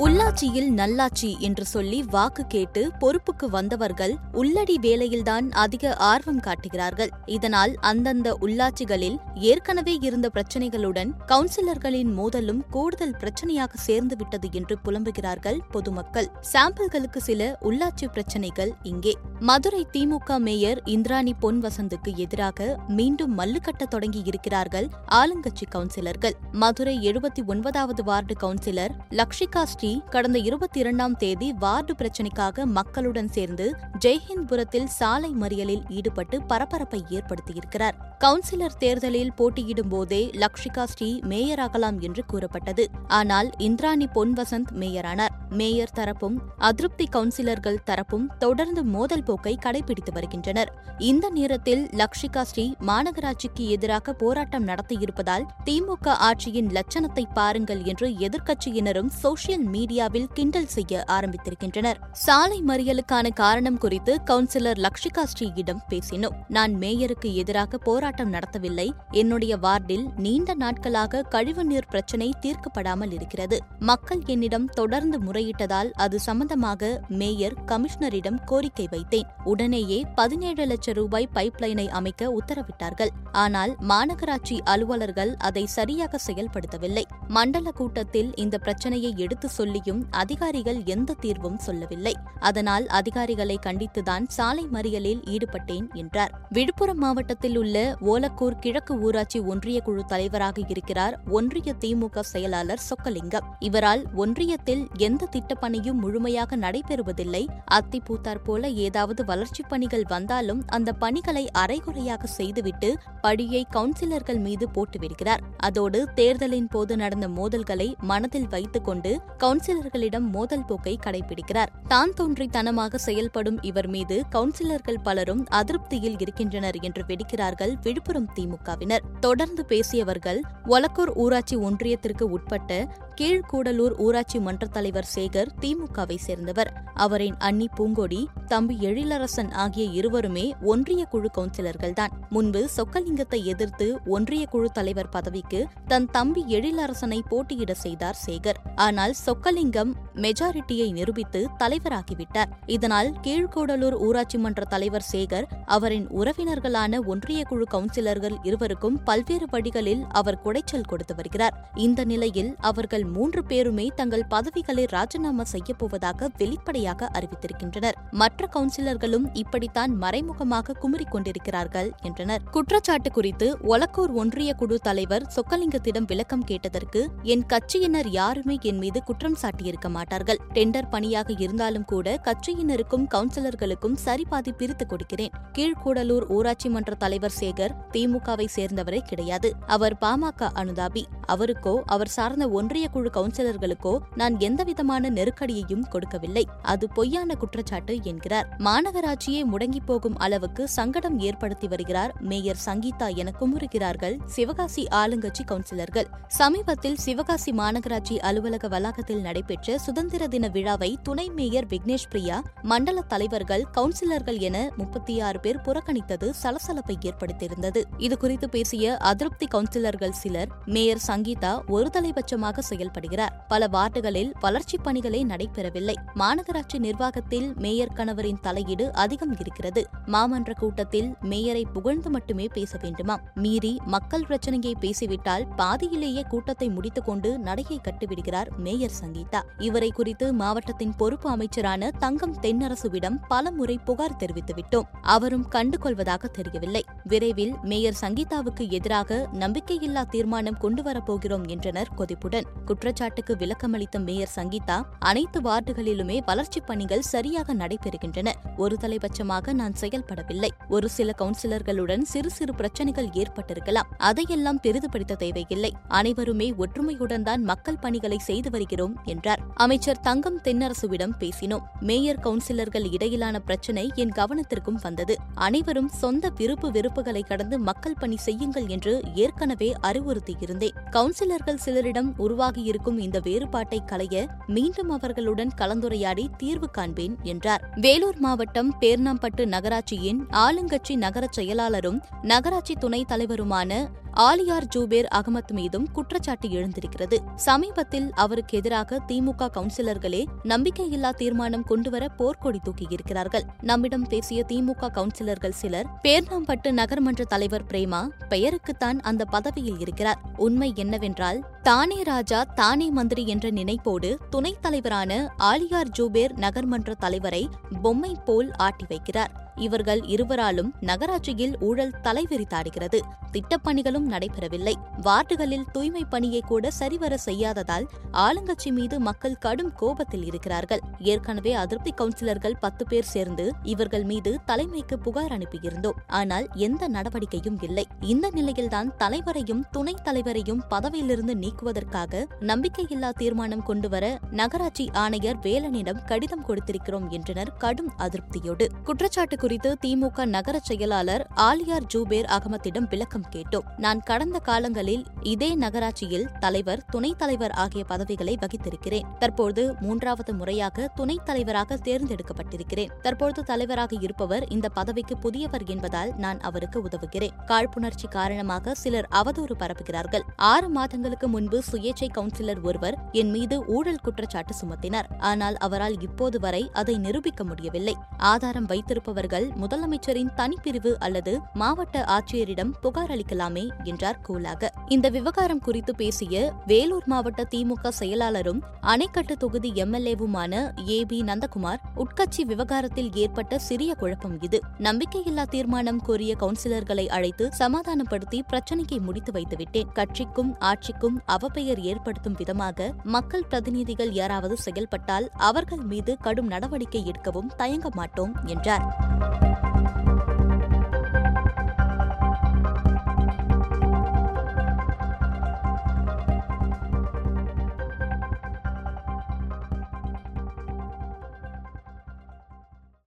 உள்ளாட்சியில் நல்லாட்சி என்று சொல்லி வாக்கு கேட்டு பொறுப்புக்கு வந்தவர்கள் உள்ளடி வேலையில்தான் அதிக ஆர்வம் காட்டுகிறார்கள். இதனால் அந்தந்த உள்ளாட்சிகளில் ஏற்கனவே இருந்த பிரச்சினைகளுடன் கவுன்சிலர்களின் மோதலும் கூடுதல் பிரச்சனையாக சேர்ந்துவிட்டது என்று புலம்புகிறார்கள் பொதுமக்கள். சாம்பிள்களுக்கு சில உள்ளாட்சி பிரச்சினைகள் இங்கே. மதுரை திமுக மேயர் இந்திராணி பொன் வசந்துக்கு எதிராக மீண்டும் மல்லுக்கட்ட தொடங்கி இருக்கிறார்கள் ஆளுங்கட்சி கவுன்சிலர்கள். மதுரை எழுபத்தி ஒன்பதாவது வார்டு கவுன்சிலர் லக்ஷிகா ஸ்ரீ கடந்த இருபத்தி இரண்டாம் தேதி வார்டு பிரச்சினைக்காக மக்களுடன் சேர்ந்து ஜெய்ஹிந்த்புரத்தில் சாலை மறியலில் ஈடுபட்டு பரபரப்பை ஏற்படுத்தியிருக்கிறார். கவுன்சிலர் தேர்தலில் போட்டியிடும் போதே லக்ஷிகா ஸ்ரீ மேயராகலாம் என்று கூறப்பட்டது. ஆனால் இந்திராணி பொன் வசந்த் மேயரானார். மேயர் தரப்பும் அதிருப்தி கவுன்சிலர்கள் தரப்பும் தொடர்ந்து மோதல் போக்கை கடைபிடித்து வருகின்றனர். இந்த நேரத்தில் லக்ஷிகா ஸ்ரீ மாநகராட்சிக்கு எதிராக போராட்டம் நடத்தியிருப்பதால் திமுக ஆட்சியின் லட்சணத்தை பாருங்கள் என்று எதிர்க்கட்சியினரும் சோசியல் மீடியாவில் கிண்டல் செய்ய ஆரம்பித்திருக்கின்றனர். சாலை மறியலுக்கான காரணம் குறித்து கவுன்சிலர் லக்ஷிகா ஸ்ரீயிடம் பேசினோம். நான் மேயருக்கு எதிராக போராட்டம் போராட்டம் நடத்தவில்லை. என்னுடைய வார்டில் நீண்ட நாட்களாக கழிவுநீர் பிரச்சினை தீர்க்கப்படாமல் இருக்கிறது. மக்கள் என்னிடம் தொடர்ந்து முறையிட்டதால் அது சம்பந்தமாக மேயர் கமிஷனரிடம் கோரிக்கை வைத்தேன். உடனேயே பதினேழு லட்சம் ரூபாய் பைப்லைனை அமைக்க உத்தரவிட்டார்கள். ஆனால் மாநகராட்சி அலுவலர்கள் அதை சரியாக செயல்படுத்தவில்லை. மண்டல கூட்டத்தில் இந்த பிரச்சனையை எடுத்து சொல்லியும் அதிகாரிகள் எந்த தீர்வும் சொல்லவில்லை. அதனால் அதிகாரிகளை கண்டித்துதான் சாலை மறியலில் ஈடுபட்டேன் என்றார். விழுப்புரம் மாவட்டத்தில் உள்ள ஓலக்கூர் கிழக்கு ஊராட்சி ஒன்றிய குழு தலைவராக இருக்கிறார் ஒன்றிய திமுக செயலாளர் சொக்கலிங்கம். இவரால் ஒன்றியத்தில் எந்த திட்டப்பணியும் முழுமையாக நடைபெறுவதில்லை. அத்தி பூத்தார் போல ஏதாவது வளர்ச்சிப் பணிகள் வந்தாலும் அந்த பணிகளை அரைகுறையாக செய்துவிட்டு படியை கவுன்சிலர்கள் மீது போட்டுவிடுகிறார். அதோடு தேர்தலின் போது நடந்த மோதல்களை மனதில் வைத்துக் கொண்டு கவுன்சிலர்களிடம் மோதல் போக்கை கடைபிடிக்கிறார் தான் தோன்றித்தனமாக செயல்படும் இவர் மீது கவுன்சிலர்கள் பலரும் அதிருப்தியில் இருக்கின்றனர் என்று வெடிக்கிறார்கள் விழுப்புரம் திமுகவினர். தொடர்ந்து பேசியவர்கள் ஒலக்கூர் ஊராட்சி ஒன்றியத்திற்கு உட்பட்ட கீழ்கூடலூர் ஊராட்சி மன்ற தலைவர் சேகர் திமுகவை சேர்ந்தவர். அவரின் அன்னி பூங்கொடி தம்பி எழிலரசன் ஆகிய இருவருமே ஒன்றிய குழு கவுன்சிலர்கள்தான் முன்பு சொக்கலிங்கத்தை எதிர்த்து ஒன்றிய குழு தலைவர் பதவிக்கு தன் தம்பி எழிலரசனை போட்டியிட செய்தார் சேகர். ஆனால் சொக்கலிங்கம் மெஜாரிட்டியை நிரூபித்து தலைவராகிவிட்டார். இதனால் கீழ்கூடலூர் ஊராட்சி மன்ற தலைவர் சேகர் அவரின் உறவினர்களான ஒன்றிய குழு கவுன்சிலர்கள் இருவருக்கும் பல்வேறு வழிகளில் அவர் குடைச்சல் கொடுத்து வருகிறார். இந்த நிலையில் அவர்கள் மூன்று பேருமே தங்கள் பதவிகளை ராஜினாமா செய்யப்போவதாக வெளிப்படையாக அறிவித்திருக்கின்றனர். மற்ற கவுன்சிலர்களும் இப்படித்தான் மறைமுகமாக குமுறிக் கொண்டிருக்கிறார்கள் என்றனர். குற்றச்சாட்டு குறித்து ஒலக்கூர் ஒன்றிய குழு தலைவர் சொக்கலிங்கத்திடம் விளக்கம் கேட்டதற்கு என் கட்சியினர் யாருமே என் மீது குற்றம் சாட்டியிருக்க மாட்டார்கள். டெண்டர் பணியாக இருந்தாலும் கூட கட்சியினருக்கும் கவுன்சிலர்களுக்கும் சரிபாதி பிரித்துக் கொடுக்கிறேன். கீழ்கூடலூர் ஊராட்சி மன்ற தலைவர் சேகர் திமுகவை சேர்ந்தவரே கிடையாது. அவர் பாமக அனுதாபி. அவருக்கோ அவர் சார்ந்த ஒன்றிய குழு கவுன்சிலர்களுக்கோ நான் எந்தவிதமான நெருக்கடியையும் கொடுக்கவில்லை. அது பொய்யான குற்றச்சாட்டு என்கிறார். மாநகராட்சியே முடங்கி போகும் அளவுக்கு சங்கடம் ஏற்படுத்தி வருகிறார். மேயர் சங்கீதா என குமுறுகிறார்கள் சிவகாசி ஆளுங்கட்சி கவுன்சிலர்கள். சமீபத்தில் சிவகாசி மாநகராட்சி அலுவலக வளாகத்தில் நடைபெற்ற சுதந்திர தின விழாவை துணை மேயர் விக்னேஷ் பிரியா மண்டல தலைவர்கள் கவுன்சிலர்கள் என முப்பத்தி ஆறு பேர் புறக்கணித்தது சலசலப்பை ஏற்படுத்தியிருந்தது. இதுகுறித்து பேசிய அதிருப்தி கவுன்சிலர்கள் சிலர் மேயர் சங்கீதா ஒருதலைபட்சமாக செயல்படுகிறார். பல வார்டுகளில் வளர்ச்சிப் பணிகளே நடைபெறவில்லை. மாநகராட்சி நிர்வாகத்தில் மேயர் கணவரின் தலையீடு அதிகம் இருக்கிறது. மாமன்ற கூட்டத்தில் மேயரை புகழ்ந்து மட்டுமே பேச வேண்டுமாம் மீறி மக்கள் பிரச்சனையை பேசிவிட்டால் பாதியிலேயே கூட்டத்தை முடித்துக் கொண்டு நடையை கட்டிவிடுகிறார் மேயர் சங்கீதா. இவரை குறித்து மாவட்டத்தின் பொறுப்பு அமைச்சரான தங்கம் தென்னரசுவிடம் பல முறை புகார் தெரிவித்துவிட்டோம். அவரும் கண்டுகொள்வதாக தெரியவில்லை. விரைவில் மேயர் சங்கீதாவுக்கு எதிராக நம்பிக்கையில்லா தீர்மானம் கொண்டுவரப்போகிறோம் என்றனர் கொதிப்புடன். குற்றச்சாட்டுக்கு விளக்கமளித்த மேயர் சங்கீதா அனைத்து வார்டுகளிலுமே வளர்ச்சிப் பணிகள் சரியாக நடைபெறுகின்றன. ஒரு தலைபட்சமாக நான் செயல்படவில்லை. ஒரு சில கவுன்சிலர்களுடன் சிறு சிறு பிரச்சனைகள் ஏற்பட்டிருக்கலாம். அதையெல்லாம் பெரிதுபடுத்த தேவையில்லை. அனைவருமே ஒற்றுமையுடன் தான் மக்கள் பணிகளை செய்து வருகிறோம் என்றார். அமைச்சர் தங்கம் தென்னரசுவிடம் பேசினோம். மேயர் கவுன்சிலர்கள் இடையிலான பிரச்சினை என் கவனத்திற்கும் வந்தது. அனைவரும் சொந்த விருப்பு வெறுப்புகளை கடந்து மக்கள் பணி செய்யுங்கள் என்று ஏற்கனவே அறிவுறுத்தியிருந்தேன். கவுன்சிலர்கள் சிலரிடம் உருவாகி இருக்கும் இந்த வேறுபாட்டை களைய மீண்டும் அவர்களுடன் கலந்துரையாடி தீர்வு காண்பேன் என்றார். வேலூர் மாவட்டம் பேர்ணாம்பட்டு நகராட்சியின் ஆளுங்கட்சி நகர செயலாளரும் நகராட்சி துணைத் தலைவருமான ஆலியார் ஜூபேர் அகமத் மீதும் குற்றச்சாட்டு எழுந்திருக்கிறது. சமீபத்தில் அவருக்கு எதிராக திமுக கவுன்சிலர்களே நம்பிக்கையில்லா தீர்மானம் கொண்டுவர போர்க்கொடி தூக்கியிருக்கிறார்கள். நம்மிடம் பேசிய திமுக கவுன்சிலர்கள் சிலர் பேர்ணாம்பட்டு நகர்மன்ற தலைவர் பிரேமா பெயருக்குத்தான் அந்த பதவியில் இருக்கிறார். உண்மை என்னவென்றால் தானே ராஜா தானே மந்திரி என்ற நினைப்போடு துணைத் தலைவரான ஆலியார் ஜூபேர் நகர்மன்ற தலைவரை பொம்மை போல் ஆட்டி வைக்கிறார். இவர்கள் இருவராலும் நகராட்சியில் ஊழல் தலைவிரித்தாடுகிறது. திட்டப்பணிகளும் நடைபெறவில்லை. வார்டுகளில் தூய்மை பணியை கூட சரிவர செய்யாததால் ஆளுங்கட்சி மீது மக்கள் கடும் கோபத்தில் இருக்கிறார்கள். ஏற்கனவே அதிருப்தி கவுன்சிலர்கள் பத்து பேர் சேர்ந்து இவர்கள் மீது தலைமைக்கு புகார் அனுப்பியிருந்தோம். ஆனால் எந்த நடவடிக்கையும் இல்லை. இந்த நிலையில்தான் தலைவரையும் துணைத் தலைவரையும் பதவியிலிருந்து நீக்குவதற்காக நம்பிக்கையில்லா தீர்மானம் கொண்டுவர நகராட்சி ஆணையர் வேலனிடம் கடிதம் கொடுத்திருக்கிறோம் என்றனர் கடும் அதிருப்தியோடு. குற்றச்சாட்டு குறித்து திமுக நகர செயலாளர் ஆலியார் ஜூபேர் அகமத்திடம் விளக்கம் கேட்டோம். நான் கடந்த காலங்களில் இதே நகராட்சியில் தலைவர் துணைத் தலைவர் ஆகிய பதவிகளை வகித்திருக்கிறேன். தற்போது மூன்றாவது முறையாக துணைத் தலைவராக தேர்ந்தெடுக்கப்பட்டிருக்கிறேன். தற்போது தலைவராக இருப்பவர் இந்த பதவிக்கு புதியவர் என்பதால் நான் அவருக்கு உதவுகிறேன். காழ்ப்புணர்ச்சி காரணமாக சிலர் அவதூறு பரப்புகிறார்கள். ஆறு மாதங்களுக்கு முன்பு சுயேட்சை கவுன்சிலர் ஒருவர் என் மீது ஊழல் குற்றச்சாட்டு சுமத்தினார். ஆனால் அவரால் இப்போது வரை அதை நிரூபிக்க முடியவில்லை. ஆதாரம் வைத்திருப்பவர்கள் முதலமைச்சரின் தனிப்பிரிவு அல்லது மாவட்ட ஆட்சியரிடம் புகார் அளிக்கலாமே என்றார் கூலாக. இந்த விவகாரம் குறித்து பேசிய வேலூர் மாவட்ட திமுக செயலாளரும் அணைக்கட்டு தொகுதி எம்எல்ஏவுமான ஏ பி நந்தகுமார் உட்கட்சி விவகாரத்தில் ஏற்பட்ட சிறிய குழப்பம் இது. நம்பிக்கையில்லா தீர்மானம் கோரிய கவுன்சிலர்களை அழைத்து சமாதானப்படுத்தி பிரச்சினையை முடித்து வைத்துவிட்டேன். கட்சிக்கும் ஆட்சிக்கும் அவப்பெயர் ஏற்படுத்தும் விதமாக மக்கள் பிரதிநிதிகள் யாராவது செயல்பட்டால் அவர்கள் மீது கடும் நடவடிக்கை எடுக்கவும் தயங்க மாட்டோம் என்றார். you